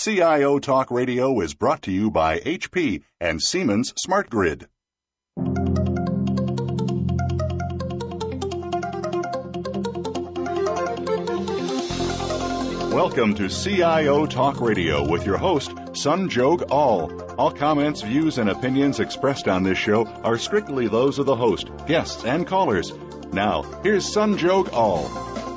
CIO Talk Radio is brought to you by HP and Siemens Smart Grid. Welcome to CIO Talk Radio with your host, Sanjog Aul. All All comments, views, and opinions expressed on this show are strictly those of the host, guests, and callers. Now, here's Sanjog Aul.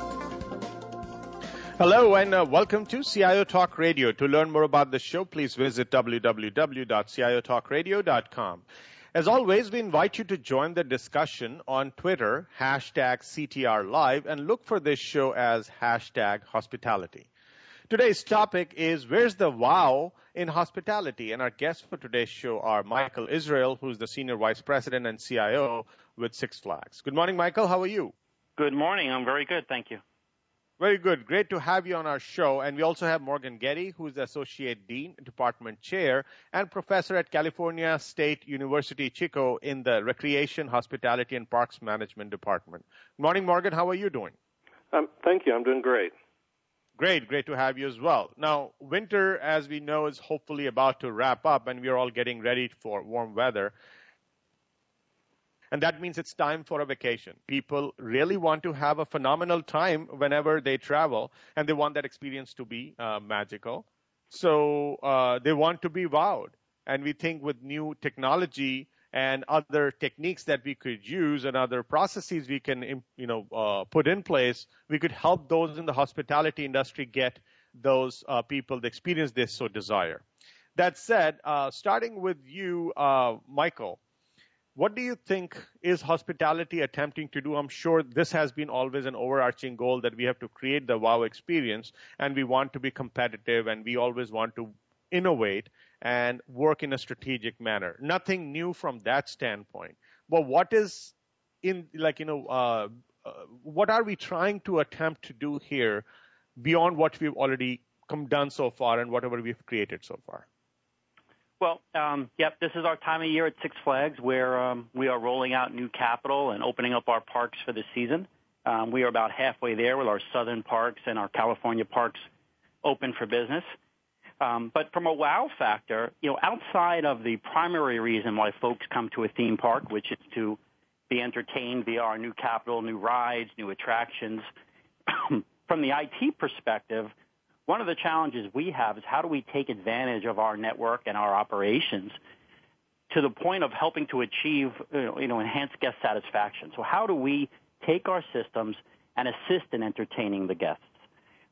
Hello and uh, welcome to CIO Talk Radio. To learn more about the show, please visit www.ciotalkradio.com. As always, we invite you to join the discussion on Twitter, hashtag CTR Live, and look for this show as hashtag hospitality. Today's topic is Where's the Wow in Hospitality? And our guests for today's show are Michael Israel, who's the Senior Vice President and CIO with Six Flags. Good morning, Michael. How are you? Good morning. I'm very good. Thank you. Very good. Great to have you on our show. And we also have Morgan Geddie, who's the Associate Dean, Department Chair, and Professor at California State University, Chico, in the Recreation, Hospitality, and Parks Management Department. Good morning, Morgan. How are you doing? Um, thank you. I'm doing great. Great, great to have you as well. Now, winter, as we know, is hopefully about to wrap up, and we are all getting ready for warm weather. And that means it's time for a vacation. People really want to have a phenomenal time whenever they travel, and they want that experience to be uh, magical. So uh, they want to be wowed. And we think with new technology, and other techniques that we could use and other processes we can, you know, uh, put in place, we could help those in the hospitality industry get those uh, people the experience they so desire. That said, uh, starting with you, uh, Michael, what do you think is hospitality attempting to do? I'm sure this has been always an overarching goal that we have to create the wow experience and we want to be competitive and we always want to innovate and work in a strategic manner. Nothing new from that standpoint. But what is in like you know uh, uh, what are we trying to attempt to do here beyond what we've already come done so far and whatever we've created so far? Well, um, yep, this is our time of year at Six Flags where um, we are rolling out new capital and opening up our parks for the season. Um, we are about halfway there with our southern parks and our California parks open for business. Um, but from a wow factor, you know, outside of the primary reason why folks come to a theme park, which is to be entertained via our new capital, new rides, new attractions, from the IT perspective, one of the challenges we have is how do we take advantage of our network and our operations to the point of helping to achieve, you know, enhanced guest satisfaction. So how do we take our systems and assist in entertaining the guests?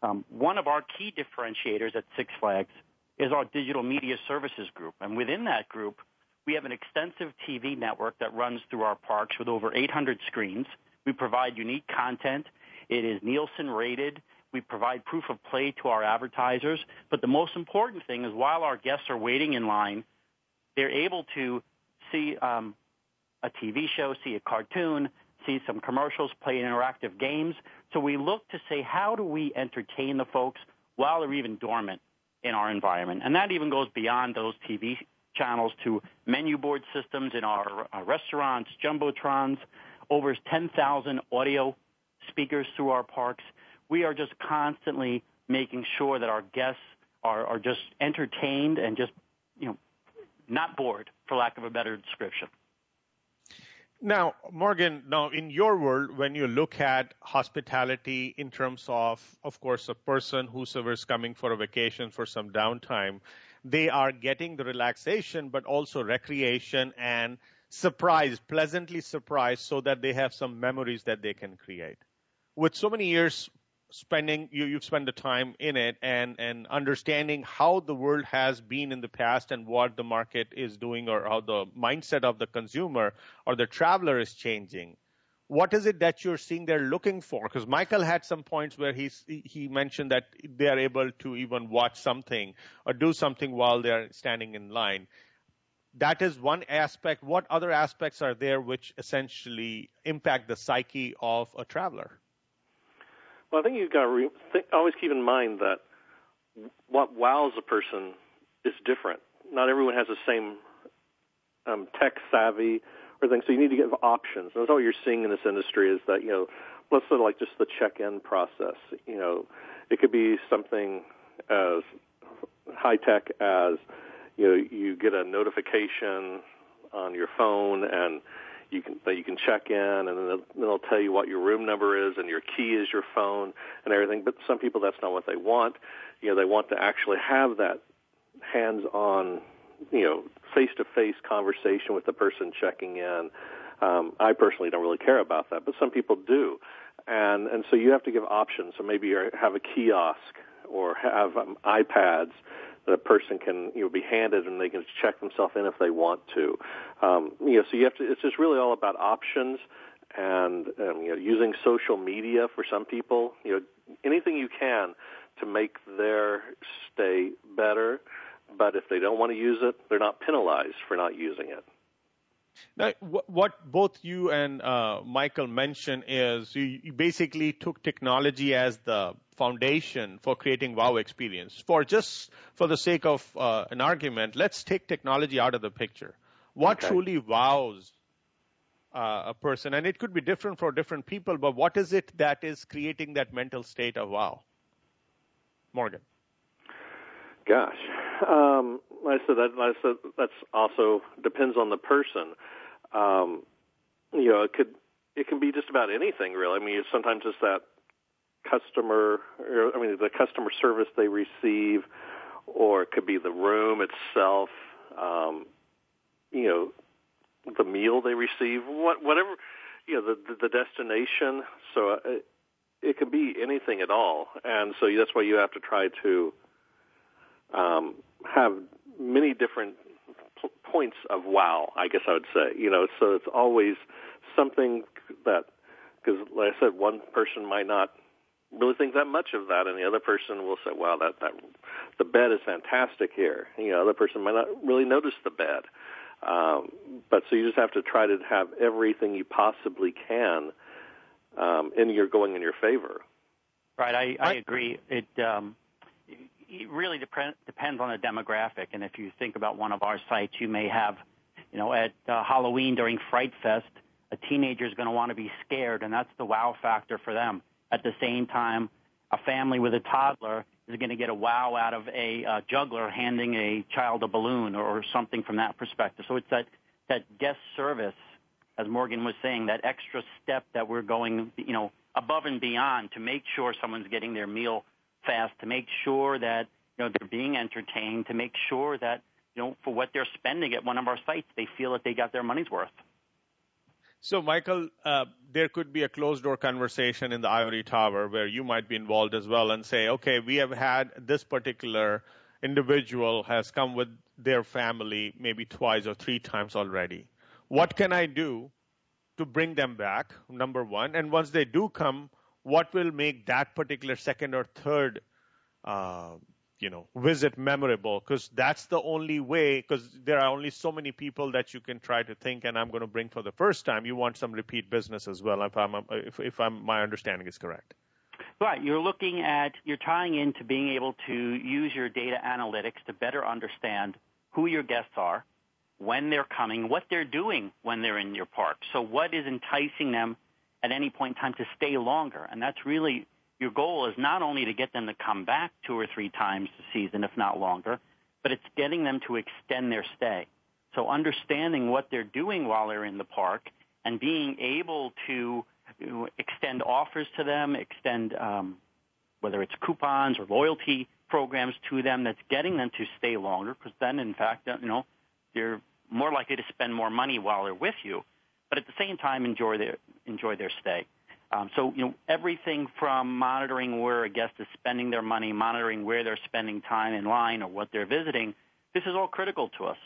Um, one of our key differentiators at Six Flags is our digital media services group. And within that group, we have an extensive TV network that runs through our parks with over 800 screens. We provide unique content. It is Nielsen rated. We provide proof of play to our advertisers. But the most important thing is while our guests are waiting in line, they're able to see um, a TV show, see a cartoon, see some commercials, play interactive games. So we look to say, how do we entertain the folks while they're even dormant in our environment? And that even goes beyond those TV channels to menu board systems in our, our restaurants, jumbotrons, over 10,000 audio speakers through our parks. We are just constantly making sure that our guests are, are just entertained and just, you know, not bored, for lack of a better description. Now, Morgan, now in your world, when you look at hospitality in terms of, of course, a person who's coming for a vacation for some downtime, they are getting the relaxation, but also recreation and surprise, pleasantly surprised so that they have some memories that they can create. With so many years spending you you've spent the time in it and and understanding how the world has been in the past and what the market is doing or how the mindset of the consumer or the traveler is changing. What is it that you're seeing they're looking for? Because michael had some points where he's he mentioned that they are able to even watch something or do something while they're standing in line. That is one aspect. What other aspects are there which essentially impact the psyche of a traveler well, I think you've got to re- think, always keep in mind that what wows a person is different. Not everyone has the same um, tech savvy or things, so you need to give options. And that's what you're seeing in this industry is that you know, let's say like just the check-in process. You know, it could be something as high tech as you know you get a notification on your phone and you can that you can check in and then they'll, they'll tell you what your room number is and your key is your phone and everything. But some people that's not what they want. You know, they want to actually have that hands-on, you know, face-to-face conversation with the person checking in. Um, I personally don't really care about that, but some people do, and and so you have to give options. So maybe you have a kiosk or have um, iPads that a person can you know be handed and they can check themselves in if they want to. Um, you know, so you have to. It's just really all about options and um, you know using social media for some people. You know, anything you can to make their stay better. But if they don't want to use it, they're not penalized for not using it. Now, what both you and uh, Michael mentioned is you, basically took technology as the foundation for creating wow experience. For just for the sake of uh, an argument, let's take technology out of the picture. What okay. truly wows uh, a person, and it could be different for different people, but what is it that is creating that mental state of wow? Morgan. Gosh, um, I said that. I said that's also depends on the person. Um, you know, it could it can be just about anything really. I mean, sometimes it's that customer. Or, I mean, the customer service they receive, or it could be the room itself. Um, you know, the meal they receive. What whatever. You know, the the, the destination. So. Uh, it could be anything at all, and so that's why you have to try to um, have many different p- points of wow. I guess I would say, you know, so it's always something that because, like I said, one person might not really think that much of that, and the other person will say, "Wow, that that the bed is fantastic here." You know, the other person might not really notice the bed. Um, but so you just have to try to have everything you possibly can um, in your going in your favor. Right, I, I agree. It um, it really dep- depends on the demographic. And if you think about one of our sites, you may have, you know, at uh, Halloween during Fright Fest, a teenager is going to want to be scared, and that's the wow factor for them. At the same time, a family with a toddler is going to get a wow out of a uh, juggler handing a child a balloon or, something from that perspective. So it's that that guest service, as Morgan was saying, that extra step that we're going, you know, above and beyond to make sure someone's getting their meal fast to make sure that you know they're being entertained, to make sure that you know for what they're spending at one of our sites, they feel that they got their money's worth. So, Michael, uh, there could be a closed door conversation in the Ivory Tower where you might be involved as well and say, okay, we have had this particular individual has come with their family maybe twice or three times already. What can I do to bring them back? Number one. And once they do come, what will make that particular second or third uh, you know visit memorable because that's the only way because there are only so many people that you can try to think and i'm going to bring for the first time you want some repeat business as well if i'm if, if i'm my understanding is correct. Right. You're looking at you're tying into being able to use your data analytics to better understand who your guests are when they're coming what they're doing when they're in your park. So what is enticing them at any point in time to stay longer. And that's really your goal is not only to get them to come back two or three times a season, if not longer, but it's getting them to extend their stay. So understanding what they're doing while they're in the park and being able to extend offers to them, extend um, whether it's coupons or loyalty programs to them that's getting them to stay longer because then in fact you know they're more likely to spend more money while they're with you but at the same time enjoy their enjoy their stay. Um, so you know everything from monitoring where a guest is spending their money, monitoring where they're spending time in line or what they're visiting. This is all critical to us.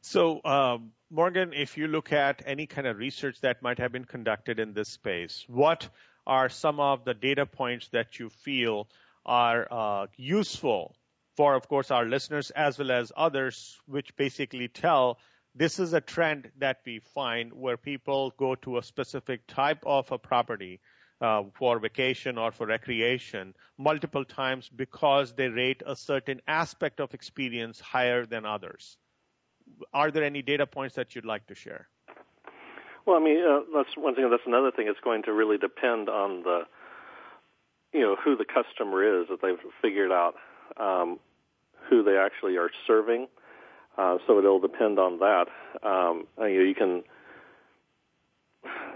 So, uh, Morgan, if you look at any kind of research that might have been conducted in this space, what are some of the data points that you feel are uh, useful for, of course, our listeners as well as others, which basically tell this is a trend that we find where people go to a specific type of a property uh, for vacation or for recreation multiple times because they rate a certain aspect of experience higher than others. Are there any data points that you'd like to share? Well, I mean, uh, that's one thing. That's another thing. It's going to really depend on the, you know, who the customer is that they've figured out. Um, who they actually are serving. Uh, so it'll depend on that. Um, you, know, you can,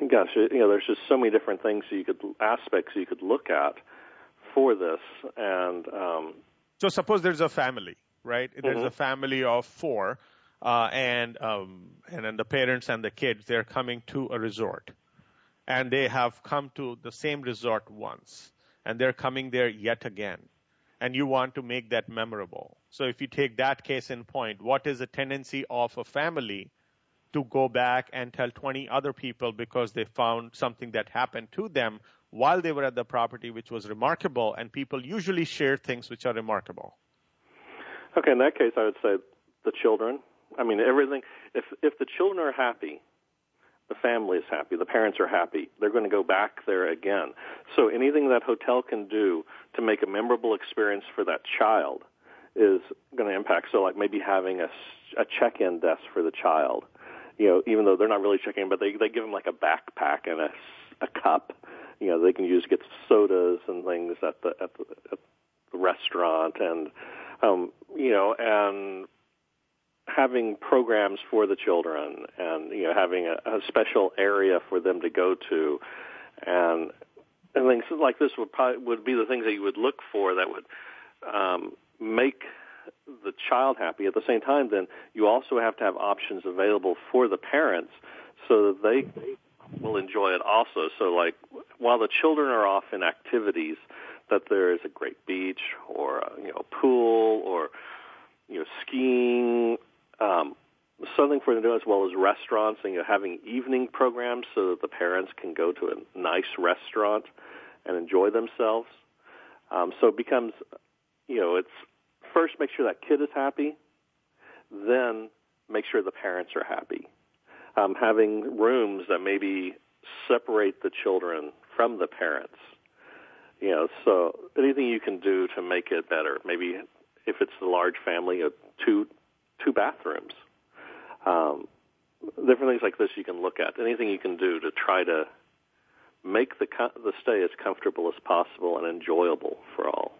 gosh, you know, there's just so many different things you could aspects you could look at for this, and um, so suppose there's a family, right? There's mm-hmm. a family of four, uh, and um, and then the parents and the kids they're coming to a resort, and they have come to the same resort once, and they're coming there yet again, and you want to make that memorable. So if you take that case in point, what is the tendency of a family to go back and tell 20 other people because they found something that happened to them while they were at the property, which was remarkable, and people usually share things which are remarkable. Okay, in that case, I would say the children. I mean, everything. If if the children are happy, the family is happy, the parents are happy. They're going to go back there again. So anything that hotel can do to make a memorable experience for that child is going to impact. So like maybe having a a check-in desk for the child. You know, even though they're not really checking, but they they give them like a backpack and a a cup you know they can use to get sodas and things at the at the, at the restaurant and um you know and having programs for the children and you know having a, a special area for them to go to and and things like this would probably would be the things that you would look for that would um make the child happy at the same time then you also have to have options available for the parents so that they will enjoy it also. So like while the children are off in activities, that there is a great beach or a, you know pool or you know skiing, um, something for them to do as well as restaurants and you know, having evening programs so that the parents can go to a nice restaurant and enjoy themselves. Um, so it becomes, you know, it's first make sure that kid is happy, then make sure the parents are happy um, having rooms that maybe separate the children from the parents. You know, so anything you can do to make it better. Maybe if it's a large family, of two two bathrooms. Um, different things like this you can look at. Anything you can do to try to make the the stay as comfortable as possible and enjoyable for all.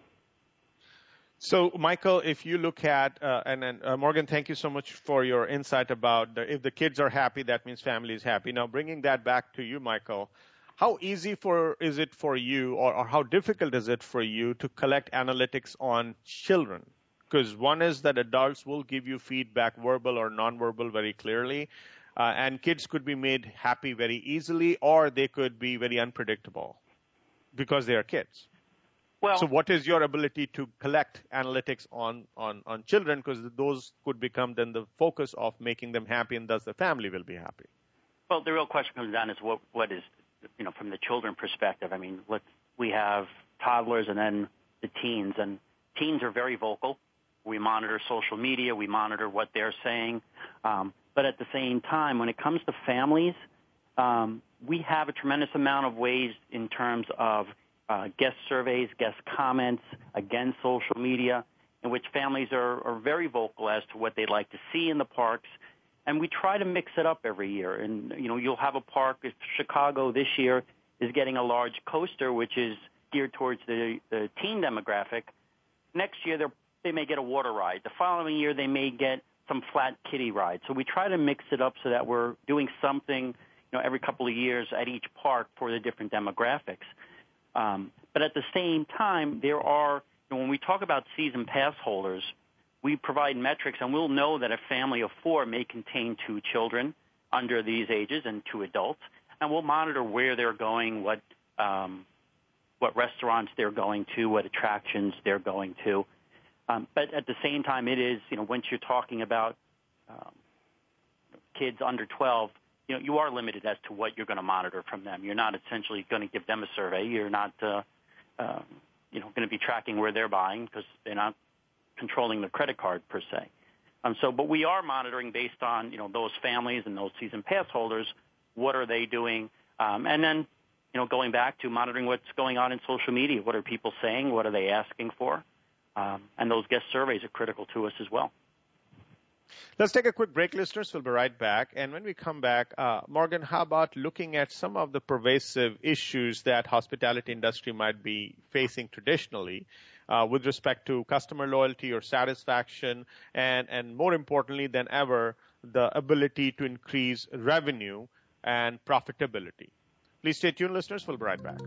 So, Michael, if you look at, uh, and, and uh, Morgan, thank you so much for your insight about the, if the kids are happy, that means family is happy. Now, bringing that back to you, Michael, how easy for is it for you, or, or how difficult is it for you to collect analytics on children? Because one is that adults will give you feedback, verbal or nonverbal, very clearly, uh, and kids could be made happy very easily, or they could be very unpredictable because they are kids. Well, so what is your ability to collect analytics on, on, on children? Because those could become then the focus of making them happy and thus the family will be happy. Well, the real question comes down is what, what is, you know, from the children perspective. I mean, let's, we have toddlers and then the teens and teens are very vocal. We monitor social media. We monitor what they're saying. Um, but at the same time, when it comes to families, um, we have a tremendous amount of ways in terms of uh, guest surveys, guest comments, again, social media, in which families are, are very vocal as to what they'd like to see in the parks. And we try to mix it up every year. And, you know, you'll have a park, Chicago this year is getting a large coaster, which is geared towards the, the teen demographic. Next year, they may get a water ride. The following year, they may get some flat kiddie rides. So we try to mix it up so that we're doing something, you know, every couple of years at each park for the different demographics. Um, but at the same time, there are, you know, when we talk about season pass holders, we provide metrics and we'll know that a family of four may contain two children under these ages and two adults, and we'll monitor where they're going, what um, what restaurants they're going to, what attractions they're going to. Um, but at the same time, it is you know once you're talking about um, kids under 12, you know, you are limited as to what you're going to monitor from them. You're not essentially going to give them a survey. You're not, uh, uh, you know, going to be tracking where they're buying because they're not controlling the credit card per se. Um, so, but we are monitoring based on, you know, those families and those season pass holders. What are they doing? Um, and then, you know, going back to monitoring what's going on in social media. What are people saying? What are they asking for? Um, and those guest surveys are critical to us as well. Let's take a quick break, listeners. We'll be right back. And when we come back, uh, Morgan, how about looking at some of the pervasive issues that hospitality industry might be facing traditionally? uh, with respect to customer loyalty or satisfaction, and, and more importantly than ever, the ability to increase revenue and profitability. Please stay tuned, listeners. We'll be right back.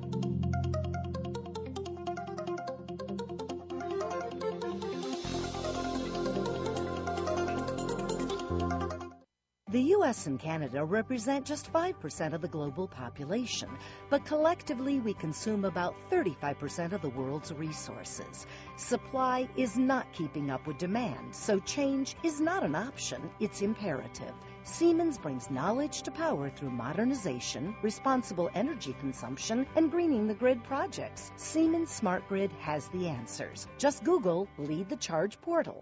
The US and Canada represent just 5% of the global population, but collectively we consume about 35% of the world's resources. Supply is not keeping up with demand, so change is not an option, it's imperative. Siemens brings knowledge to power through modernization, responsible energy consumption, and greening the grid projects. Siemens Smart Grid has the answers. Just Google Lead the Charge portal.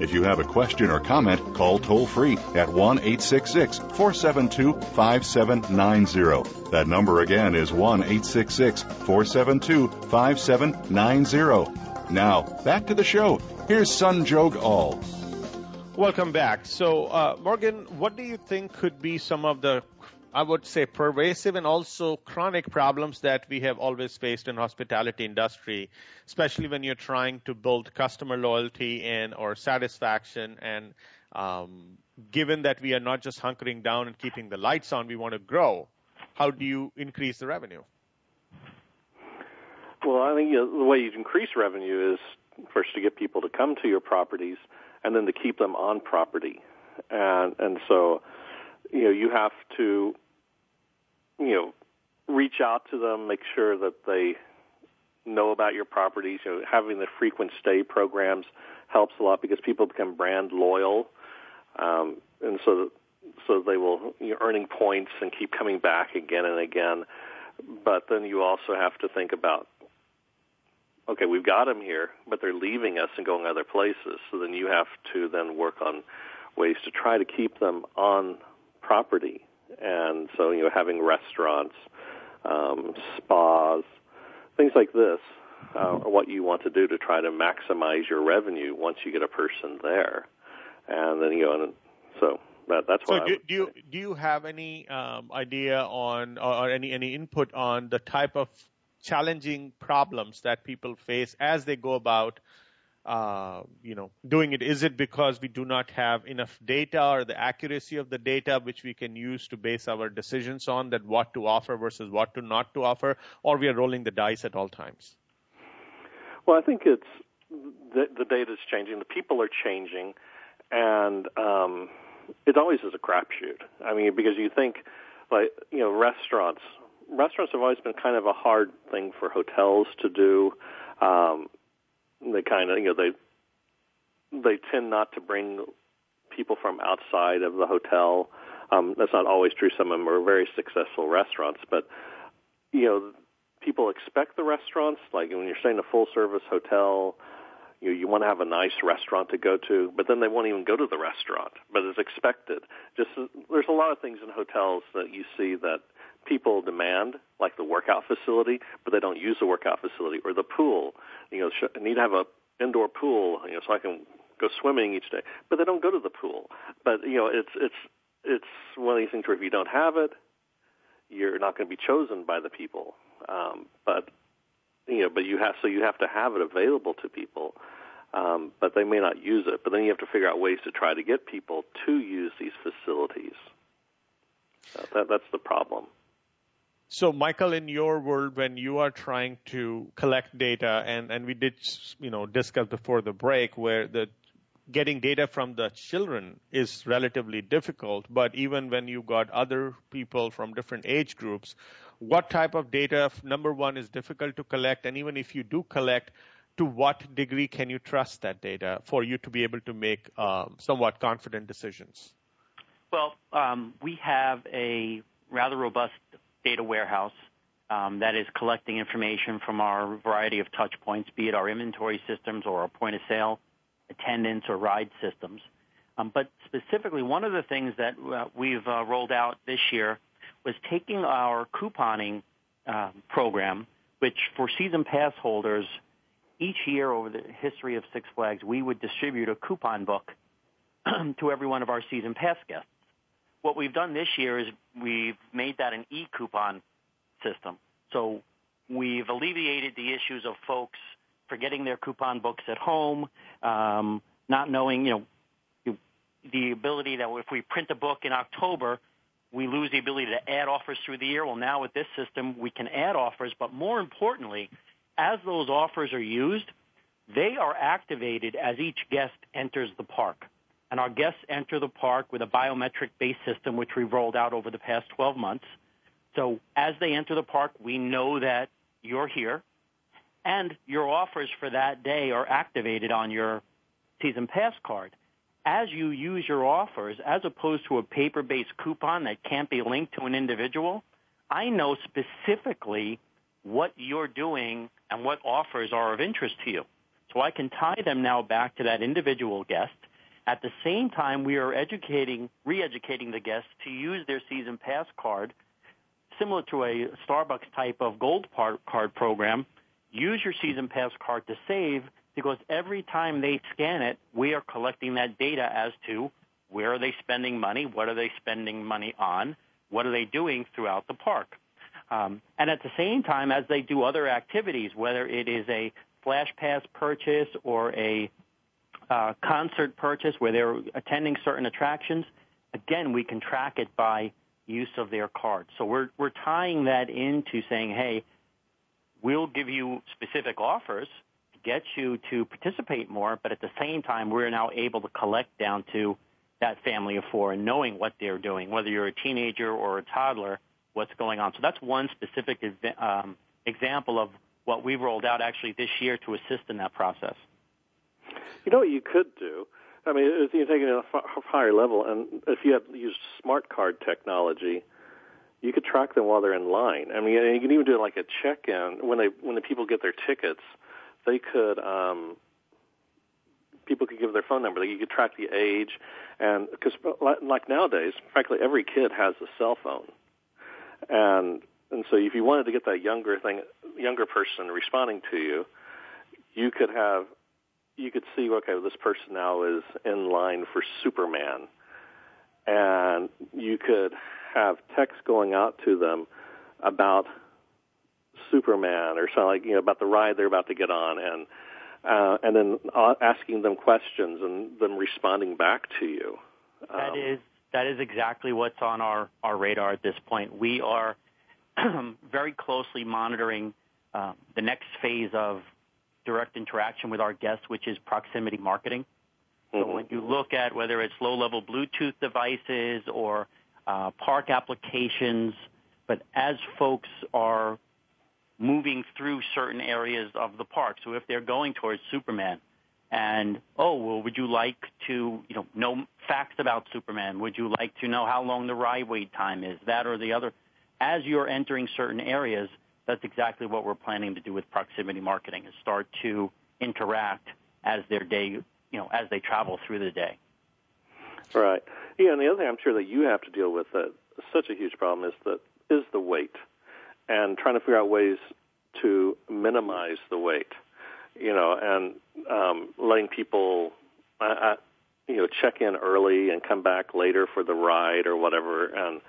If you have a question or comment, call toll free at 1 866 472 5790. That number again is 1 866 472 5790. Now, back to the show. Here's Sanjog Aul. Welcome back. So, uh, Morgan, what do you think could be some of the I would say pervasive and also chronic problems that we have always faced in hospitality industry, especially when you're trying to build customer loyalty and or satisfaction. And um, given that we are not just hunkering down and keeping the lights on, we want to grow. How do you increase the revenue? Well, I think the way you increase revenue is first to get people to come to your properties, and then to keep them on property. And and so, you know, you have to you know, reach out to them, make sure that they know about your properties. You know, having the frequent stay programs helps a lot because people become brand loyal, um, and so so they will you know, earning points and keep coming back again and again. But then you also have to think about, okay, we've got them here, but they're leaving us and going other places. So then you have to then work on ways to try to keep them on property and so you know having restaurants, um, spas, things like this uh, are what you want to do to try to maximize your revenue once you get a person there, and then you know, and so that, that's so do, do you do you have any um, idea on or any any input on the type of challenging problems that people face as they go about uh, you know, doing it? Is it because we do not have enough data or the accuracy of the data which we can use to base our decisions on that what to offer versus what to not to offer, or we are rolling the dice at all times? Well, I think it's the, the data is changing, the people are changing, and um, it always is a crapshoot. I mean, because you think like you know restaurants. Restaurants have always been kind of a hard thing for hotels to do. Um, they kind of you know they they tend not to bring people from outside of the hotel. Um, that's not always true. Some of them are very successful restaurants, but you know people expect the restaurants. Like when you're staying in a full service hotel, you you want to have a nice restaurant to go to, but then they won't even go to the restaurant, but it's expected. Just there's a lot of things in hotels that you see that people demand, like the workout facility, but they don't use the workout facility or the pool. You know, sh- need to have a indoor pool, you know, so I can go swimming each day. But they don't go to the pool. But you know, it's it's it's one of these things where if you don't have it, you're not going to be chosen by the people. Um, but you know, but you have so you have to have it available to people. Um, but they may not use it. But then you have to figure out ways to try to get people to use these facilities. Uh, that, that's the problem. So, Michael, in your world, when you are trying to collect data, and, and we did, you know, discuss before the break where the getting data from the children is relatively difficult, but even when you got other people from different age groups, what type of data, number one, is difficult to collect, and even if you do collect, to what degree can you trust that data for you to be able to make um, somewhat confident decisions? Well, um, we have a rather robust data warehouse um, that is collecting information from our variety of touch points, be it our inventory systems or our point of sale, attendance or ride systems. Um, but specifically, one of the things that uh, we've uh, rolled out this year was taking our couponing uh, program, which for season pass holders, each year over the history of Six Flags, we would distribute a coupon book to every one of our season pass guests. What we've done this year is we've made that an e-coupon system. So we've alleviated the issues of folks forgetting their coupon books at home, um, not knowing, you know, the ability that if we print a book in October, we lose the ability to add offers through the year. Well, now with this system, we can add offers, but more importantly, as those offers are used, they are activated as each guest enters the park. And our guests enter the park with a biometric-based system, which we've rolled out over the past 12 months. So as they enter the park, we know that you're here, and your offers for that day are activated on your season pass card. As you use your offers, as opposed to a paper-based coupon that can't be linked to an individual, I know specifically what you're doing and what offers are of interest to you. So I can tie them now back to that individual guest. At the same time, we are educating, re-educating the guests to use their season pass card similar to a Starbucks type of gold card program, use your season pass card to save because every time they scan it, we are collecting that data as to where are they spending money, what are they spending money on, what are they doing throughout the park. Um, and at the same time, as they do other activities, whether it is a flash pass purchase or a uh, concert purchase where they're attending certain attractions, again, we can track it by use of their card. So we're, we're tying that into saying, hey, we'll give you specific offers to get you to participate more, but at the same time, we're now able to collect down to that family of four and knowing what they're doing, whether you're a teenager or a toddler, what's going on. So that's one specific um, example of what we've rolled out actually this year to assist in that process. You know what you could do? I mean, if you're taking it a higher level, and if you had used smart card technology, you could track them while they're in line. I mean, you can even do like a check-in when they when the people get their tickets. They could um, people could give their phone number. You could track the age, and because like nowadays, frankly, every kid has a cell phone, and and so if you wanted to get that younger thing, younger person responding to you, you could have you could see, okay, well, this person now is in line for Superman, and you could have text going out to them about Superman or something like you know about the ride they're about to get on, and uh, and then uh, asking them questions and them responding back to you. That um, is that is exactly what's on our our radar at this point. We are very closely monitoring uh, the next phase of direct interaction with our guests, which is proximity marketing. So mm-hmm. when you look at whether it's low-level Bluetooth devices or uh, park applications, but as folks are moving through certain areas of the park, so if they're going towards Superman, and oh well, would you like to you know know facts about Superman? Would you like to know how long the ride wait time is? That or the other. As you're entering certain areas, that's exactly what we're planning to do with proximity marketing is start to interact as their day, you know, as they travel through the day. Right. Yeah, and the other thing I'm sure that you have to deal with that such a huge problem is that is the wait and trying to figure out ways to minimize the wait, You know, and um, letting people, uh, uh you know, check in early and come back later for the ride or whatever, and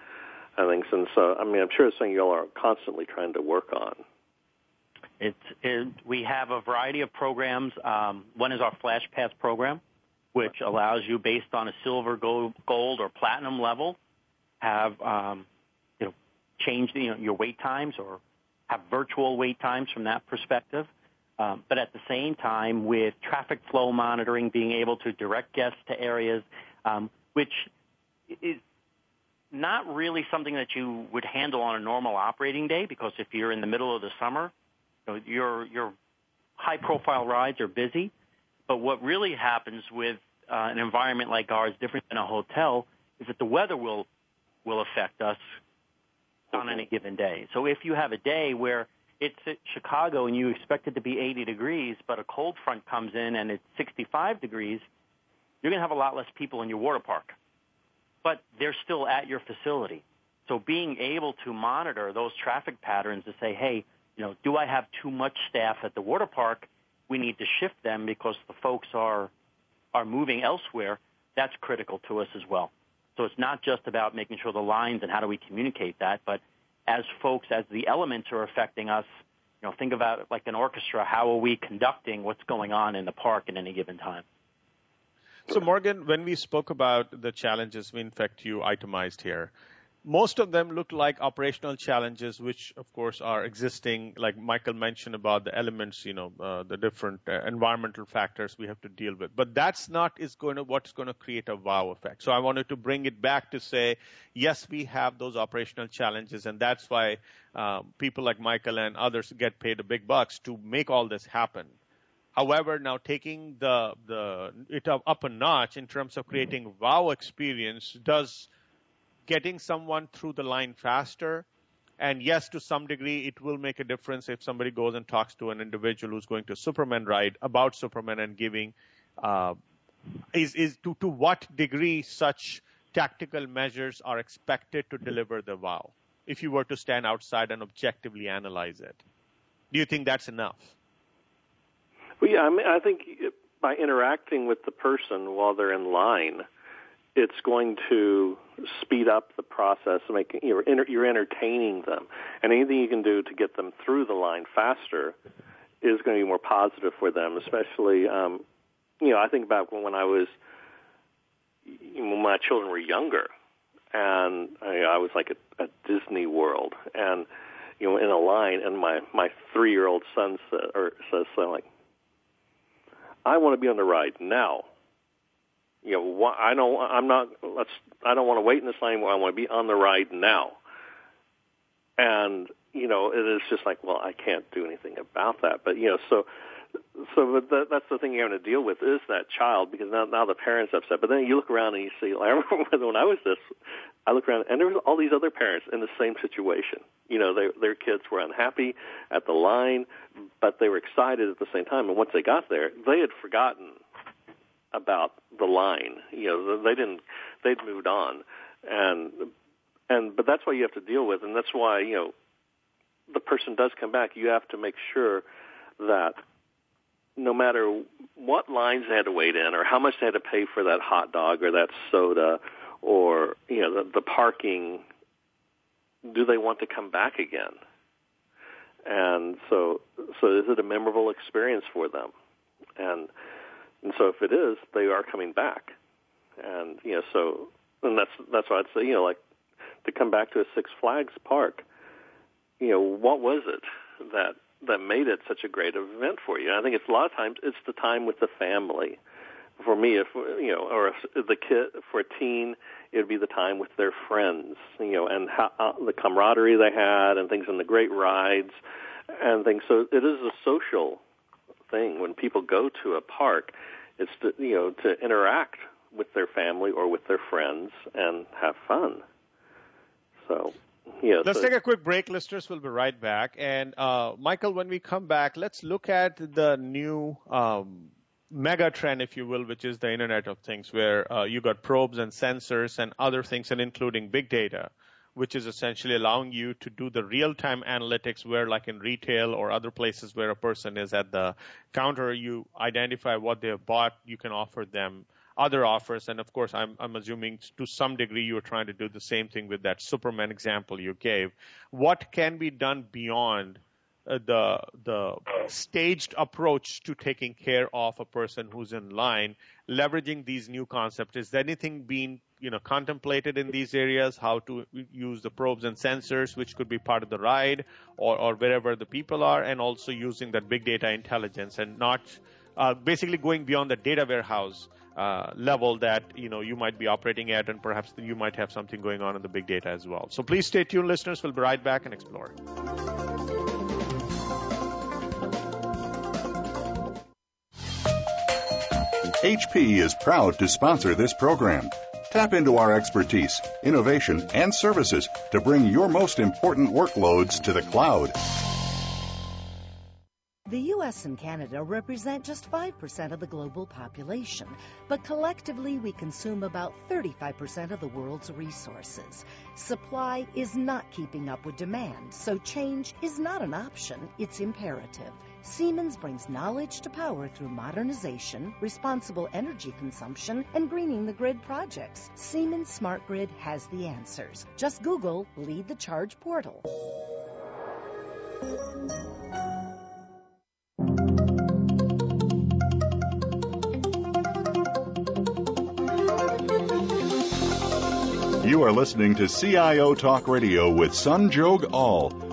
things. And so, I mean, I'm sure it's something you all are constantly trying to work on. It's, it, we have a variety of programs. Um, one is our Flash Pass program, which allows you, based on a silver, gold, gold or platinum level, have um, you know change you know, your wait times or have virtual wait times from that perspective. Um, but at the same time, with traffic flow monitoring, being able to direct guests to areas, um, which is not really something that you would handle on a normal operating day because if you're in the middle of the summer, you know, your your high profile rides are busy. But what really happens with uh, an environment like ours, different than a hotel, is that the weather will will affect us on any given day. So if you have a day where it's at Chicago and you expect it to be 80 degrees, but a cold front comes in and it's 65 degrees, you're going to have a lot less people in your water park. But they're still at your facility. So being able to monitor those traffic patterns to say, hey, you know, do I have too much staff at the water park? We need to shift them because the folks are are moving elsewhere. That's critical to us as well. So it's not just about making sure the lines and how do we communicate that, but as folks, as the elements are affecting us, you know, think about it like an orchestra. How are we conducting what's going on in the park at any given time? So, Morgan, when we spoke about the challenges, we in fact you itemized here most of them look like operational challenges, which of course are existing. Like Michael mentioned about the elements, you know, uh, the different uh, environmental factors we have to deal with. But that's not is going to what's going to create a wow effect. So I wanted to bring it back to say, yes, we have those operational challenges, and that's why uh, people like Michael and others get paid the big bucks to make all this happen. However, now taking the the it up a notch in terms of creating wow experience does getting someone through the line faster. And yes, to some degree, it will make a difference if somebody goes and talks to an individual who's going to Superman ride about Superman and giving, uh, is, is to, to what degree such tactical measures are expected to deliver the wow if you were to stand outside and objectively analyze it. Do you think that's enough? Well, yeah, I mean, I think by interacting with the person while they're in line, it's going to speed up the process, making you're you're entertaining them, and anything you can do to get them through the line faster is going to be more positive for them. Especially, um, you know, I think about when I was when my children were younger, and I, I was like at, at Disney World, and you know, in a line, and my my three year old son said, or says something like, "I want to be on the ride now." you know, I don't, I'm not, let's, I don't want to wait in this line I want to be on the ride now. And, you know, it is just like, well, I can't do anything about that. But, you know, so, so that, that's the thing you're going to deal with is that child because now, now the parents upset. But then you look around and you see, like, I remember when I was this, I look around and there was all these other parents in the same situation. You know, their their kids were unhappy at the line, but they were excited at the same time. And once they got there, they had forgotten about the line. You know, they didn't. They'd moved on, and and but that's what you have to deal with, and that's why you know the person does come back. You have to make sure that no matter what lines they had to wait in, or how much they had to pay for that hot dog or that soda, or you know the, the parking, do they want to come back again? And so, so is it a memorable experience for them? And and so if it is, they are coming back. And you know, so and that's that's what I'd say. You know, like to come back to a Six Flags park. You know, what was it that that made it such a great event for you? And I think it's a lot of times it's the time with the family. For me, if you know, or the kid for a teen, it would be the time with their friends. You know, and how, uh, the camaraderie they had, and things, and the great rides, and things. So it is a social thing when people go to a park. It's to you know to interact with their family or with their friends and have fun. So yeah, let's so, take a quick break, listeners. We'll be right back. And uh, Michael, when we come back, let's look at the new um, mega trend, if you will, which is the Internet of Things, where uh, you got probes and sensors and other things, and including big data which is essentially allowing you to do the real-time analytics where like in retail or other places where a person is at the counter, you identify what they have bought, you can offer them other offers. And of course, I'm, I'm assuming to some degree you are trying to do the same thing with that Superman example you gave. What can be done beyond the the staged approach to taking care of a person who's in line, leveraging these new concepts? Is there anything being you know contemplated in these areas? How to use the probes and sensors which could be part of the ride or, or wherever the people are and also using that big data intelligence and not uh, basically going beyond the data warehouse uh, level that you know you might be operating at and perhaps you might have something going on in the big data as well. So please stay tuned listeners. We'll be right back and explore HP is proud to sponsor this program. Tap into our expertise, innovation, and services to bring your most important workloads to the cloud. The US and Canada represent just 5% of the global population, but collectively we consume about 35% of the world's resources. Supply is not keeping up with demand, so change is not an option, it's imperative. Siemens brings knowledge to power through modernization, responsible energy consumption, and greening the grid projects. Siemens Smart Grid has the answers. Just Google Lead the Charge portal. You are listening to CIO Talk Radio with Sanjog Aul.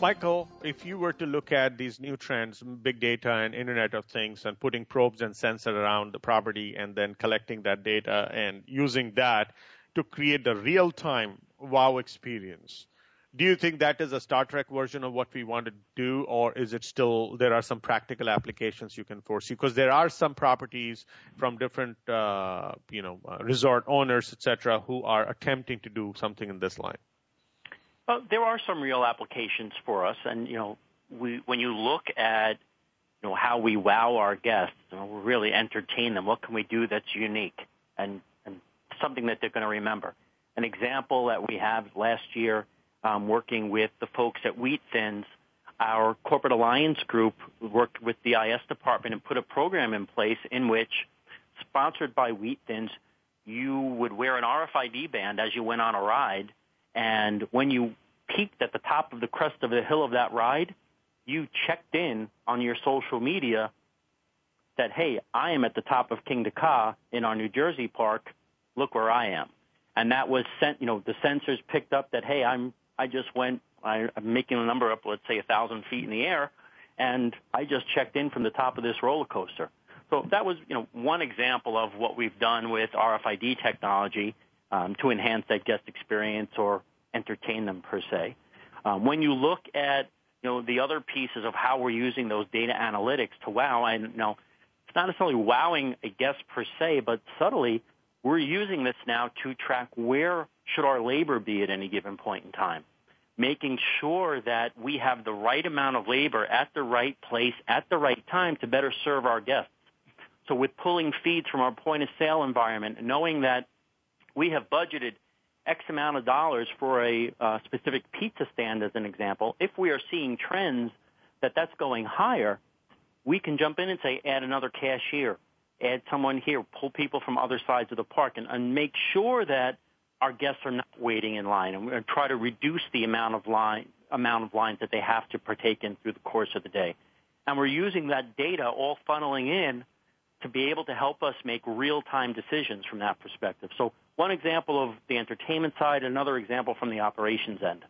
Michael, if you were to look at these new trends, big data and Internet of Things, and putting probes and sensors around the property and then collecting that data and using that to create the real time wow experience, do you think that is a Star Trek version of what we want to do, or is it still there are some practical applications you can foresee? Because there are some properties from different, uh, you know, uh, resort owners, etc., who are attempting to do something in this line. Well, there are some real applications for us, and you know, we when you look at you know how we wow our guests, you know, really entertain them. What can we do that's unique and and something that they're going to remember? An example that we have last year, um, working with the folks at Wheat Thins, our corporate alliance group worked with the IS department and put a program in place in which, sponsored by Wheat Thins, you would wear an RFID band as you went on a ride and when you peaked at the top of the crest of the hill of that ride, you checked in on your social media that, hey, I am at the top of Kingda Ka in our New Jersey park. Look where I am. And that was sent, you know, the sensors picked up that, hey, I'm, I just went, I, I'm making a number up, let's say a thousand feet in the air, and I just checked in from the top of this roller coaster. So that was, you know, one example of what we've done with RFID technology um, to enhance that guest experience or entertain them per se. Um, when you look at you know the other pieces of how we're using those data analytics to wow, and you know it's not necessarily wowing a guest per se, but subtly we're using this now to track where should our labor be at any given point in time, making sure that we have the right amount of labor at the right place at the right time to better serve our guests. So with pulling feeds from our point of sale environment, knowing that we have budgeted X amount of dollars for a uh, specific pizza stand, as an example, if we are seeing trends that that's going higher, we can jump in and say, add another cashier, add someone here, pull people from other sides of the park, and, and make sure that our guests are not waiting in line, and we're try to reduce the amount of line amount of lines that they have to partake in through the course of the day. And we're using that data all funneling in to be able to help us make real-time decisions from that perspective. So one example of the entertainment side, another example from the operations end.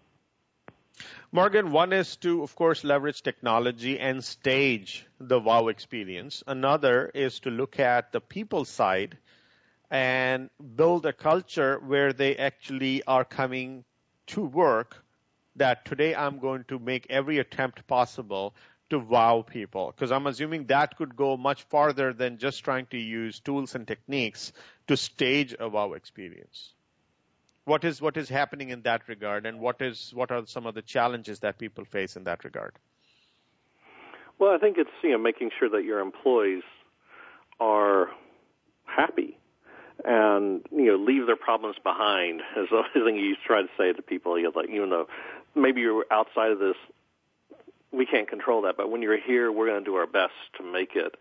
Morgan, one is to, of course, leverage technology and stage the wow experience. Another is to look at the people side and build a culture where they actually are coming to work that today I'm going to make every attempt possible to wow people? Because I'm assuming that could go much farther than just trying to use tools and techniques to stage a wow experience. What is what is happening in that regard, and what is what are some of the challenges that people face in that regard? Well, I think it's you know making sure that your employees are happy and you know leave their problems behind is the thing you try to say to people. You know, like even though maybe you're outside of this we can't control that. But when you're here, we're going to do our best to make it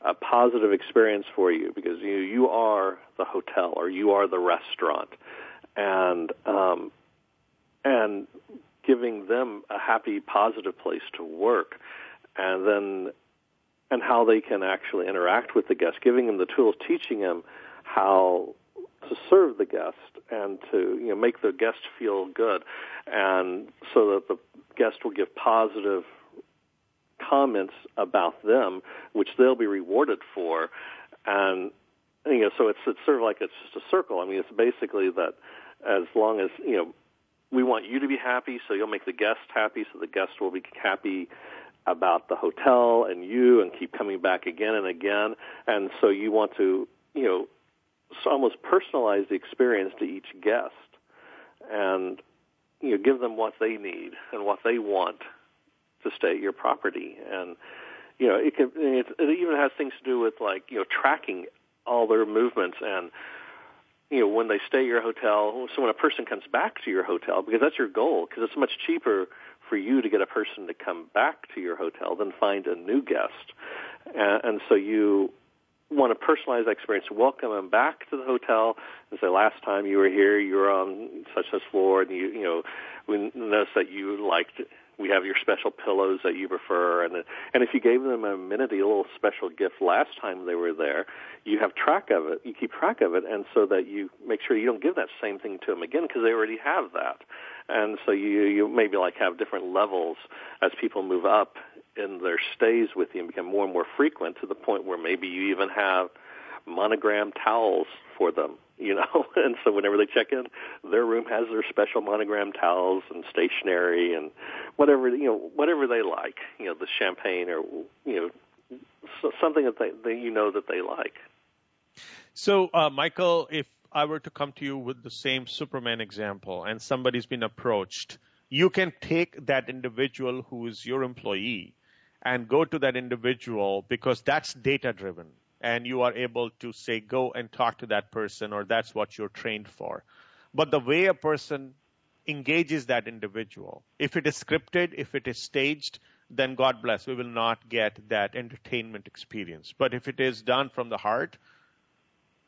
a positive experience for you because you you are the hotel or you are the restaurant, and um, and giving them a happy, positive place to work, and then and how they can actually interact with the guests, giving them the tools, teaching them how to serve the guest and to you know make the guest feel good, and so that the guest will give positive comments about them, which they'll be rewarded for, and you know so it's it's sort of like it's just a circle. I mean, it's basically that as long as you know we want you to be happy, so you'll make the guest happy, so the guest will be happy about the hotel and you and keep coming back again and again. And so you want to, you know, almost personalize the experience to each guest and, you know, give them what they need and what they want to stay at your property. And, you know, it, can, it, it even has things to do with like, you know, tracking all their movements and, you know, when they stay at your hotel, so when a person comes back to your hotel, because that's your goal, because it's much cheaper for you to get a person to come back to your hotel than find a new guest. And, and so you want to personalize that experience, welcome them back to the hotel, and say, last time you were here, you were on such such floor, and you, you know, we noticed that you liked we have your special pillows that you prefer and and if you gave them a amenity a little special gift last time they were there you have track of it you keep track of it and so that you make sure you don't give that same thing to them again because they already have that. And so you you maybe like have different levels as people move up in their stays with you become more and more frequent to the point where maybe you even have monogram towels for them you know? And so whenever they check in their room has their special monogram towels and stationery and whatever you know whatever they like you know the champagne or you know something that they, they you know that they like. So uh, michael if i were to come to you with the same superman example and somebody's been approached you can take that individual who is your employee and go to that individual because that's data driven and you are able to say, go and talk to that person, or that's what you're trained for. But the way a person engages that individual, if it is scripted, if it is staged, then God bless, we will not get that entertainment experience. But if it is done from the heart,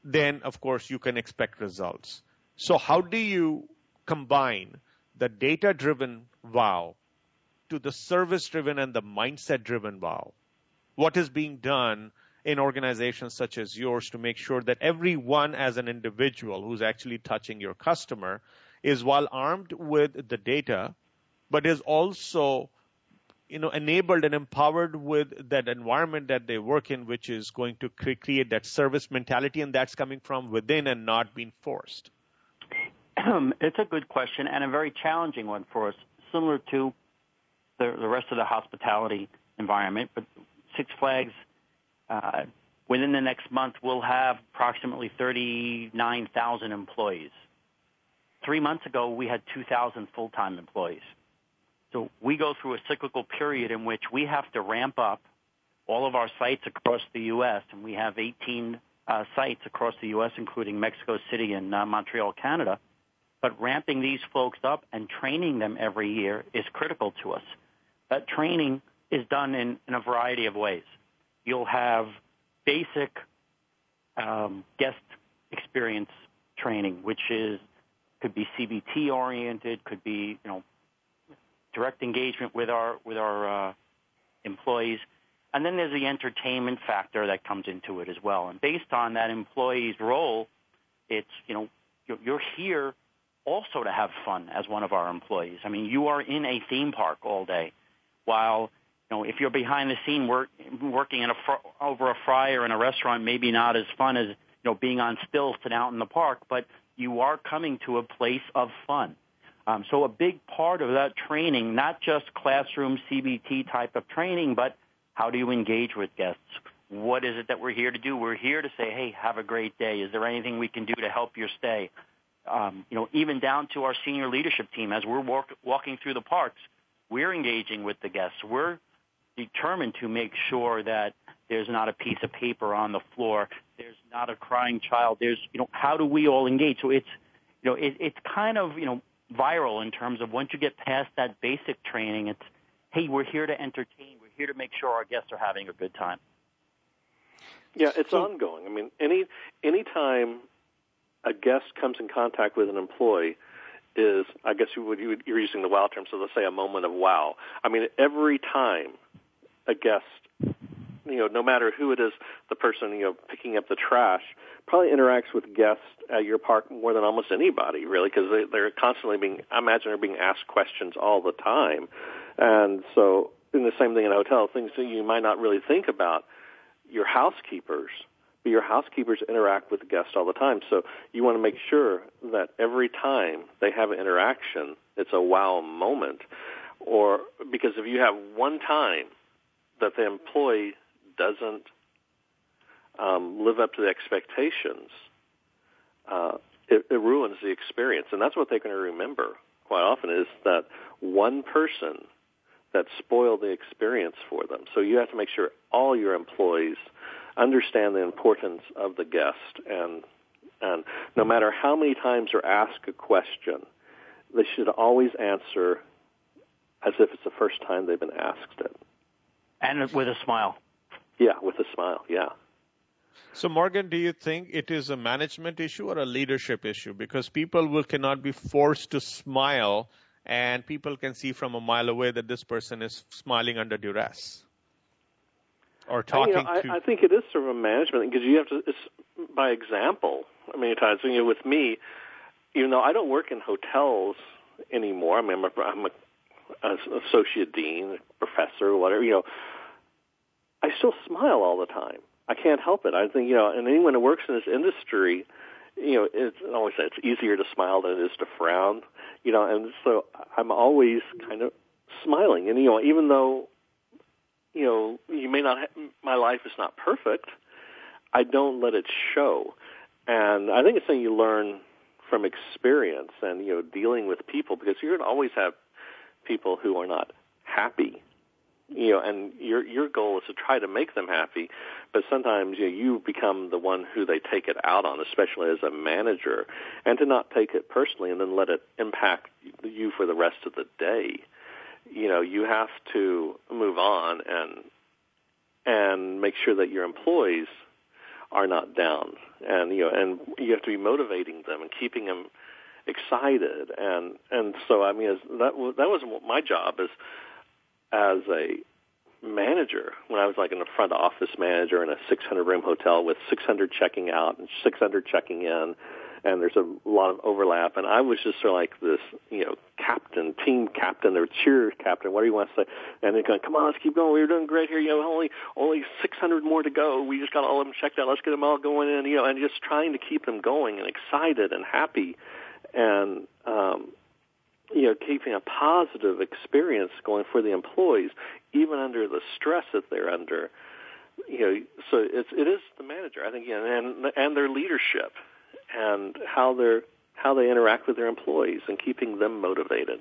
then of course you can expect results. So how do you combine the data driven wow to the service driven and the mindset driven wow? What is being done in organizations such as yours to make sure that everyone as an individual who's actually touching your customer is well armed with the data, but is also you know enabled and empowered with that environment that they work in, which is going to cre- create that service mentality, and that's coming from within and not being forced. it's a good question and a very challenging one for us, similar to the, the rest of the hospitality environment. But Six Flags uh, within the next month, we'll have approximately 39,000 employees. Three months ago, we had 2,000 full-time employees. So we go through a cyclical period in which we have to ramp up all of our sites across the U.S., and we have 18 uh, sites across the U.S., including Mexico City and uh, Montreal, Canada. But ramping these folks up and training them every year is critical to us. That training is done in, in a variety of ways you'll have basic um, guest experience training, which is could be CBT oriented, could be you know direct engagement with our with our uh, employees, and then there's the entertainment factor that comes into it as well. And based on that employee's role, it's you know you're here also to have fun as one of our employees. I mean, you are in a theme park all day, while you know, if you're behind the scene work, working in a fr- over a fryer in a restaurant, maybe not as fun as you know being on stills and out in the park, but you are coming to a place of fun. Um, so a big part of that training, not just classroom CBT type of training, but how do you engage with guests? What is it that we're here to do? We're here to say, hey, have a great day. Is there anything we can do to help your stay? Um, you know, even down to our senior leadership team, as we're walk, walking through the parks, we're engaging with the guests. We're determined to make sure that there's not a piece of paper on the floor, there's not a crying child, there's, you know, how do we all engage? So it's, you know, it, it's kind of, you know, viral in terms of once you get past that basic training, it's, hey, we're here to entertain, we're here to make sure our guests are having a good time. Yeah, it's so, ongoing. I mean, any any time a guest comes in contact with an employee, is I guess you would, you would, you're using the wow term, so let's say a moment of wow. I mean, every time a guest you know, no matter who it is, the person you know picking up the trash probably interacts with guests at your park more than almost anybody, really, because they, they're constantly being. I imagine they're being asked questions all the time, and so in the same thing in a hotel, things that you might not really think about. Your housekeepers but your housekeepers interact with the guests all the time. So you want to make sure that every time they have an interaction, it's a wow moment. Or because if you have one time that the employee doesn't um, live up to the expectations, uh, it, it ruins the experience. And that's what they're going to remember quite often is that one person that spoiled the experience for them. So you have to make sure all your employees understand the importance of the guest and and no matter how many times they're asked a question, they should always answer as if it's the first time they've been asked it. And with a smile. Yeah, with a smile, yeah. So, Morgan, do you think it is a management issue or a leadership issue? Because people will cannot be forced to smile, and people can see from a mile away that this person is smiling under duress or talking you know, to. I, I think it is sort of a management because you have to. It's by example. Many times, you know, with me, even though I don't work in hotels anymore. I mean, I'm a, I'm a an associate dean, professor, whatever, you know, I still smile all the time. I can't help it. I think, you know, and anyone who works in this industry, you know, it's I always say it's easier to smile than it is to frown, you know, and so I'm always kind of smiling. And, you know, even though, you know, you may not, have, my life is not perfect, I don't let it show. And I think it's something you learn from experience and, you know, dealing with people because you're going to always have people who are not happy you know and your your goal is to try to make them happy. But sometimes you know, you become the one who they take it out on especially as a manager and to not take it personally and then let it impact you for the rest of the day you know you have to move on and and make sure that your employees are not down. And you know and you have to be motivating them and keeping them excited. And and so I mean as that was that was my job as as a manager. When I was like in a front office manager in a 600 room hotel with 600 checking out and 600 checking in and there's a lot of overlap. And I was just sort of like this you know captain team captain or cheer captain whatever you want to say. And they're going come on let's keep going. We're doing great here. You know only only 600 more to go. We just got all of them checked out. Let's get them all going in you know and just trying to keep them going and excited and happy and um, you know keeping a positive experience going for the employees, even under the stress that they're under. You know, so it's it is the manager, I think, and and their leadership and how they're how they interact with their employees and keeping them motivated.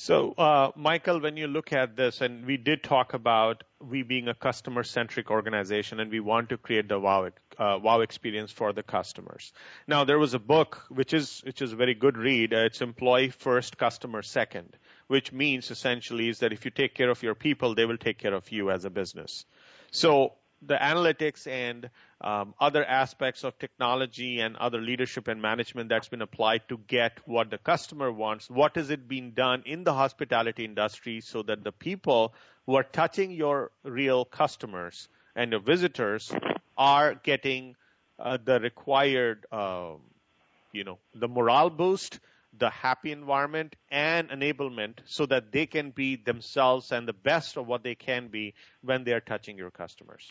So, uh, Michael, when you look at this, and we did talk about we being a customer centric organization and we want to create the wow, uh, wow experience for the customers. Now, there was a book which is, which is a very good read. Uh, it's employee first, customer second, which means essentially is that if you take care of your people, they will take care of you as a business. So, the analytics and um, other aspects of technology and other leadership and management that's been applied to get what the customer wants. What is it being done in the hospitality industry so that the people who are touching your real customers and your visitors are getting uh, the required, um, you know, the morale boost, the happy environment and enablement so that they can be themselves and the best of what they can be when they are touching your customers.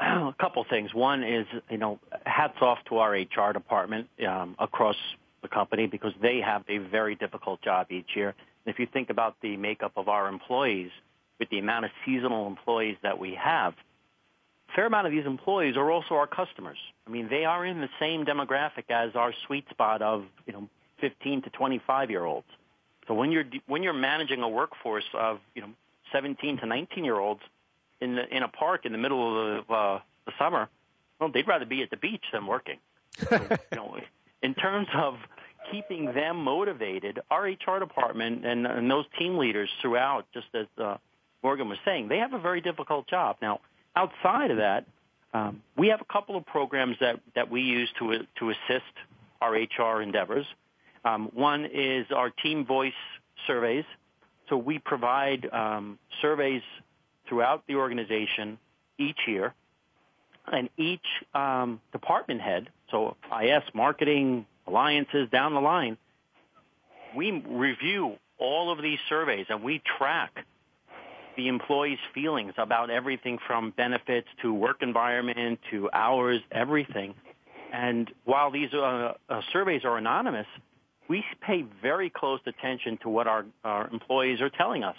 A couple things. One is, you know, hats off to our HR department um, across the company because they have a very difficult job each year. And if you think about the makeup of our employees, with the amount of seasonal employees that we have, a fair amount of these employees are also our customers. I mean, they are in the same demographic as our sweet spot of, you know, 15 to 25 year olds. So when you're when you're managing a workforce of, you know, 17 to 19 year olds, in the, in a park in the middle of uh, the summer, well, they'd rather be at the beach than working. So, you know, in terms of keeping them motivated, our HR department and, and those team leaders throughout, just as uh, Morgan was saying, they have a very difficult job. Now, outside of that, um, we have a couple of programs that, that we use to, to assist our HR endeavors. Um, one is our team voice surveys. So we provide um, surveys throughout the organization each year, and each um, department head, so IS, marketing, alliances, down the line, we review all of these surveys and we track the employees' feelings about everything from benefits to work environment to hours, everything. And while these uh, uh, surveys are anonymous, we pay very close attention to what our, our employees are telling us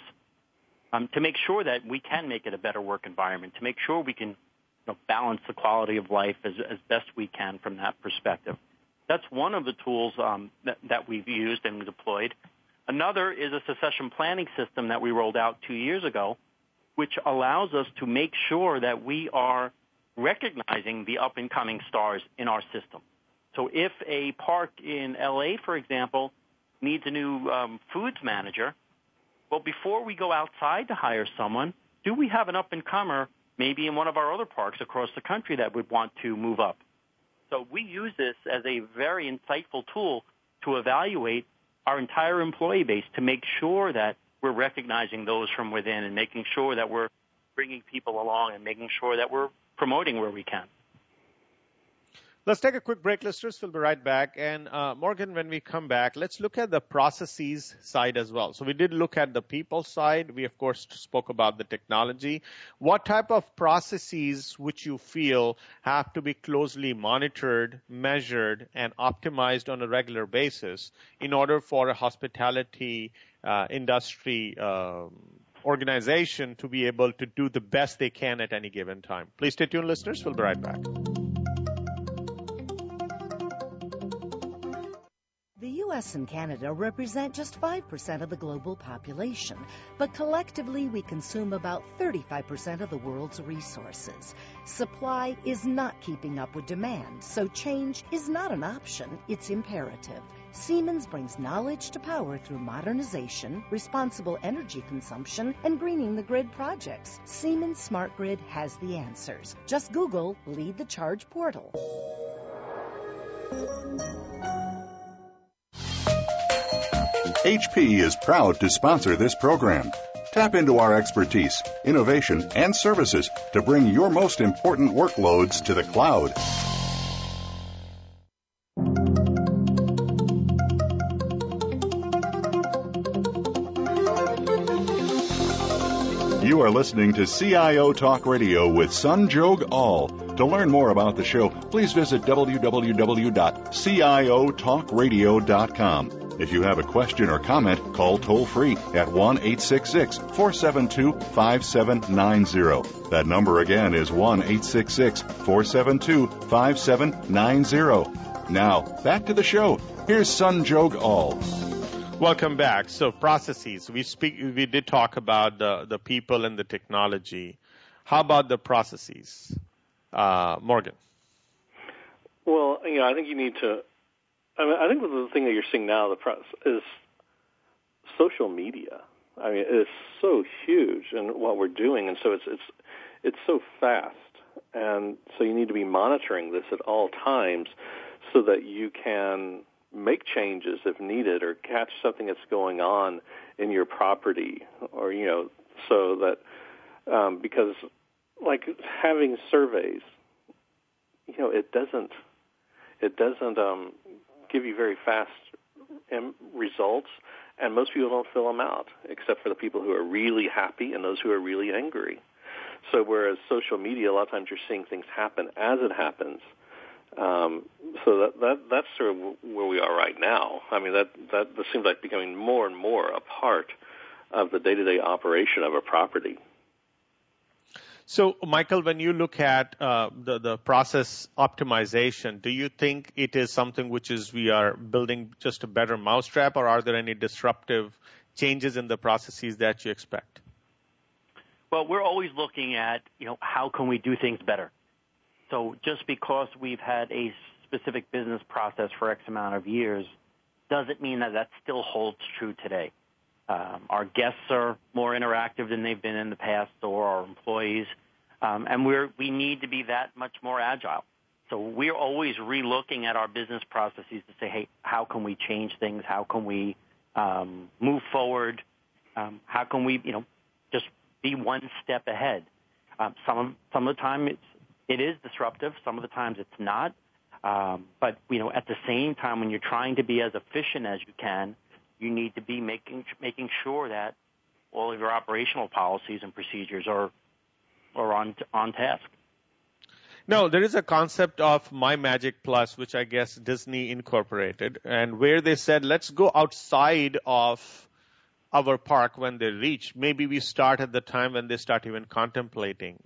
um, to make sure that we can make it a better work environment, to make sure we can you know, balance the quality of life as, as best we can from that perspective. That's one of the tools um, that, that we've used and deployed. Another is a succession planning system that we rolled out two years ago, which allows us to make sure that we are recognizing the up and coming stars in our system. So if a park in LA, for example, needs a new um, foods manager, well, before we go outside to hire someone, do we have an up and comer maybe in one of our other parks across the country that would want to move up? So we use this as a very insightful tool to evaluate our entire employee base to make sure that we're recognizing those from within and making sure that we're bringing people along and making sure that we're promoting where we can. Let's take a quick break, listeners. We'll be right back. And uh, Morgan, when we come back, let's look at the processes side as well. So we did look at the people side. We, of course, spoke about the technology. What type of processes which you feel have to be closely monitored, measured, and optimized on a regular basis in order for a hospitality uh, industry um, organization to be able to do the best they can at any given time? Please stay tuned, listeners. We'll be right back. US and Canada represent just 5% of the global population, but collectively we consume about 35% of the world's resources. Supply is not keeping up with demand, so change is not an option, it's imperative. Siemens brings knowledge to power through modernization, responsible energy consumption, and greening the grid projects. Siemens Smart Grid has the answers. Just Google Lead the Charge portal. HP is proud to sponsor this program. Tap into our expertise, innovation, and services to bring your most important workloads to the cloud. You are listening to CIO Talk Radio with Sanjog Aul. To learn more about the show, please visit www.ciotalkradio.com. If you have a question or comment, call toll free at 1 866 472 5790. That number again is 1 866 472 5790. Now, back to the show. Here's Sanjog Aul. Welcome back. So processes. We speak. We did talk about the the people and the technology. How about the processes, uh, Morgan? Well, you know, I think you need to I mean, I think the thing that you're seeing now, the press, is social media. I mean, it's so huge in what we're doing, and so it's it's it's so fast, and so you need to be monitoring this at all times, so that you can make changes if needed, or catch something that's going on in your property, or you know, so that um, because like having surveys, you know, it doesn't it doesn't um, give you very fast results, and most people don't fill them out, except for the people who are really happy and those who are really angry. So whereas social media, a lot of times you're seeing things happen as it happens. Um, so that, that that's sort of where we are right now. I mean, that, that that seems like becoming more and more a part of the day-to-day operation of a property. So, Michael, when you look at uh, the, the process optimization, do you think it is something which is we are building just a better mousetrap, or are there any disruptive changes in the processes that you expect? Well, we're always looking at, you know, how can we do things better? So just because we've had a specific business process for X amount of years doesn't mean that that still holds true today. Um, our guests are more interactive than they've been in the past, or our employees. Um, and we're, we need to be that much more agile. So we're always relooking at our business processes to say, hey, how can we change things? How can we um, move forward? Um, how can we, you know, just be one step ahead. Um, some of, some of the time it's it is disruptive. Some of the times it's not. Um, but you know, at the same time, when you're trying to be as efficient as you can, you need to be making making sure that all of your operational policies and procedures are are on on task. No, there is a concept of My Magic Plus, which I guess Disney incorporated, and where they said, let's go outside of our park when they reach. Maybe we start at the time when they start even contemplating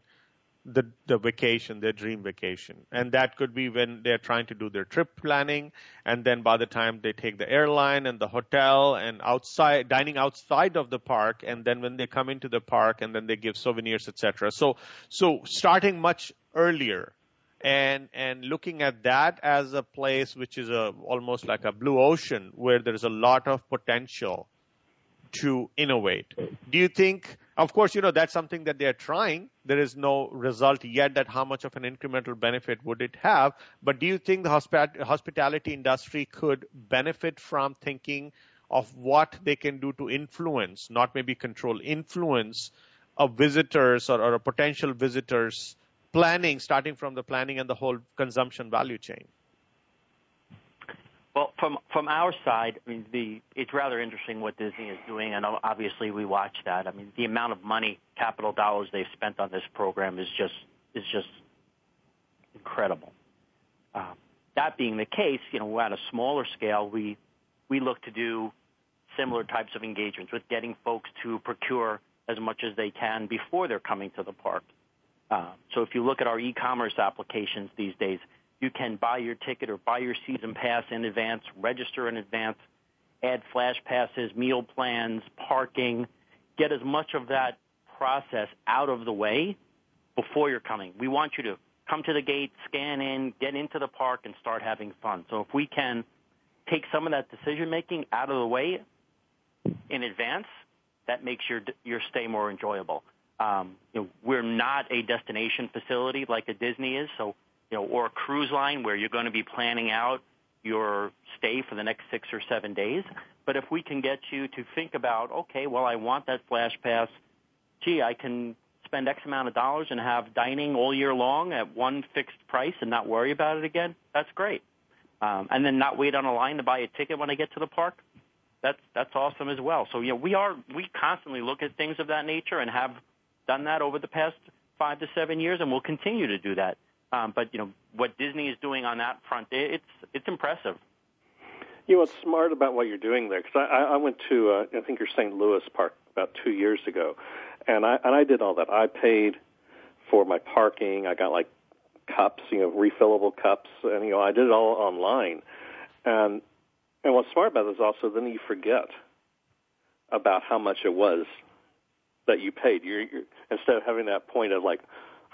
the the vacation, their dream vacation, and that could be when they're trying to do their trip planning, and then by the time they take the airline and the hotel and outside dining outside of the park, and then when they come into the park, and then they give souvenirs, etc. So so starting much earlier. And and looking at that as a place which is a almost like a blue ocean where there's a lot of potential to innovate. Do you think, of course, you know, that's something that they're trying. There is no result yet that how much of an incremental benefit would it have. But do you think the hospitality industry could benefit from thinking of what they can do to influence, not maybe control, influence of visitors or, or a potential visitors planning, starting from the planning and the whole consumption value chain? Well, from from our side, I mean, the it's rather interesting what Disney is doing, and obviously we watch that. I mean, the amount of money, capital dollars they've spent on this program is just is just incredible. Uh, that being the case, you know, at a smaller scale, we we look to do similar types of engagements with getting folks to procure as much as they can before they're coming to the park. Uh, so if you look at our e-commerce applications these days, you can buy your ticket or buy your season pass in advance, register in advance, add flash passes, meal plans, parking, get as much of that process out of the way before you're coming. We want you to come to the gate, scan in, get into the park, and start having fun. So if we can take some of that decision making out of the way in advance, that makes your your stay more enjoyable. Um, you know, we're not a destination facility like a Disney is, so you know, or a cruise line where you're going to be planning out your stay for the next six or seven days. But if we can get you to think about, okay, well, I want that flash pass. Gee, I can spend X amount of dollars and have dining all year long at one fixed price and not worry about it again. That's great. Um, and then not wait on a line to buy a ticket when I get to the park. That's that's awesome as well. So you know, we are we constantly look at things of that nature and have done that over the past five to seven years, and we'll continue to do that. Um, but you know what Disney is doing on that front, it's it's impressive. You know what's smart about what you're doing there? Because I, I went to uh, I think your St. Louis park about two years ago, and I and I did all that. I paid for my parking. I got like cups, you know, refillable cups, and you know I did it all online. And and what's smart about it is also then you forget about how much it was that you paid. You're, you're instead of having that point of like,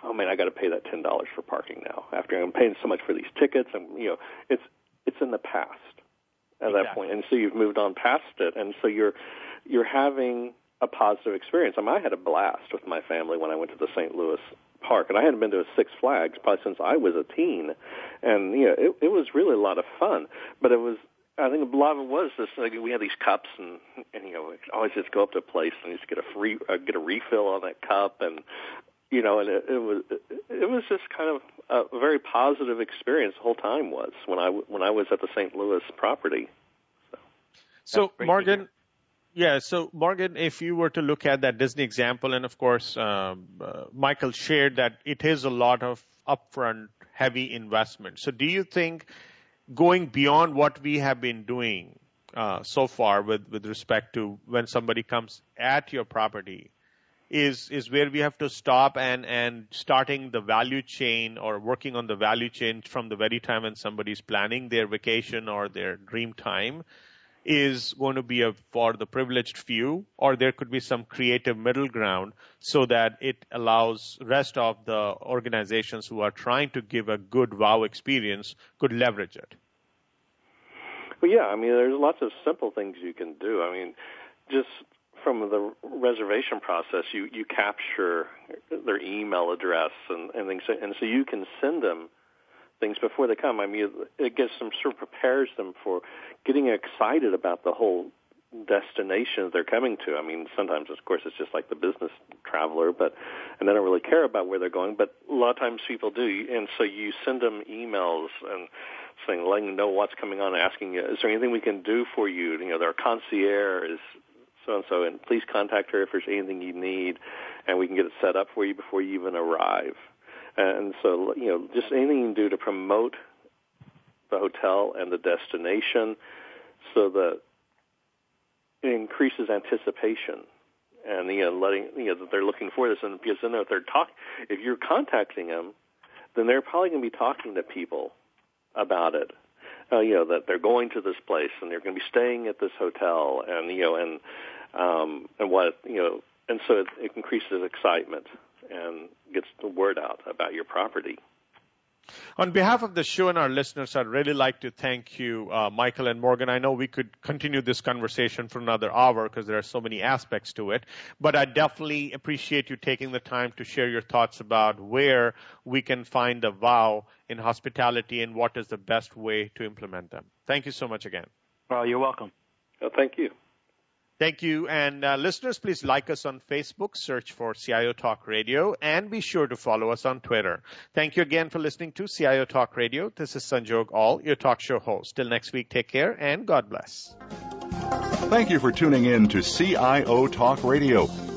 oh man, I got to pay that ten dollars for parking now. After I'm paying so much for these tickets, and you know, it's it's in the past at exactly. that point, and so you've moved on past it, and so you're you're having a positive experience. I mean, I had a blast with my family when I went to the St. Louis park, and I hadn't been to a Six Flags probably since I was a teen, and you know, it, it was really a lot of fun. But it was I think a lot of it was this. Like, we had these cups, and and you know, always just go up to a place and just get a free, uh, get a refill on that cup, and you know, and it, it was it was just kind of a very positive experience. The whole time was when I when I was at the St. Louis property. So, so Morgan, yeah. So Morgan, if you were to look at that Disney example, and of course um, uh, Michael shared that it is a lot of upfront heavy investment. So do you think going beyond what we have been doing uh, so far with, with respect to when somebody comes at your property is is where we have to stop and and starting the value chain or working on the value chain from the very time when somebody's planning their vacation or their dream time is going to be a, for the privileged few or there could be some creative middle ground so that it allows rest of the organizations who are trying to give a good wow experience could leverage it well, yeah, I mean, there's lots of simple things you can do. I mean, just from the reservation process, you you capture their email address and, and things, and so you can send them things before they come. I mean, it gets them sort of prepares them for getting excited about the whole destination they're coming to. I mean, sometimes, of course, it's just like the business traveler, but and they don't really care about where they're going. But a lot of times people do, and so you send them emails and saying, letting them know what's coming on, asking is there anything we can do for you? You know, their concierge is so and so, and please contact her if there's anything you need, and we can get it set up for you before you even arrive. And so, you know, just anything you can do to promote the hotel and the destination so that it increases anticipation and you know letting you know that they're looking for this and because then if they're talking if you're contacting them then they're probably going to be talking to people about it uh, you know that they're going to this place and they're going to be staying at this hotel and you know and um and what you know and so it, it increases excitement and gets the word out about your property on behalf of the show and our listeners, I'd really like to thank you, uh, Michael and Morgan. I know we could continue this conversation for another hour because there are so many aspects to it, but I definitely appreciate you taking the time to share your thoughts about where we can find the vow in hospitality and what is the best way to implement them. Thank you so much again. Well, you're welcome. Well, thank you. Thank you. And uh, listeners, please like us on Facebook, search for CIO Talk Radio, and be sure to follow us on Twitter. Thank you again for listening to CIO Talk Radio. This is Sanjog Aul, your talk show host. Till next week, take care and God bless. Thank you for tuning in to CIO Talk Radio.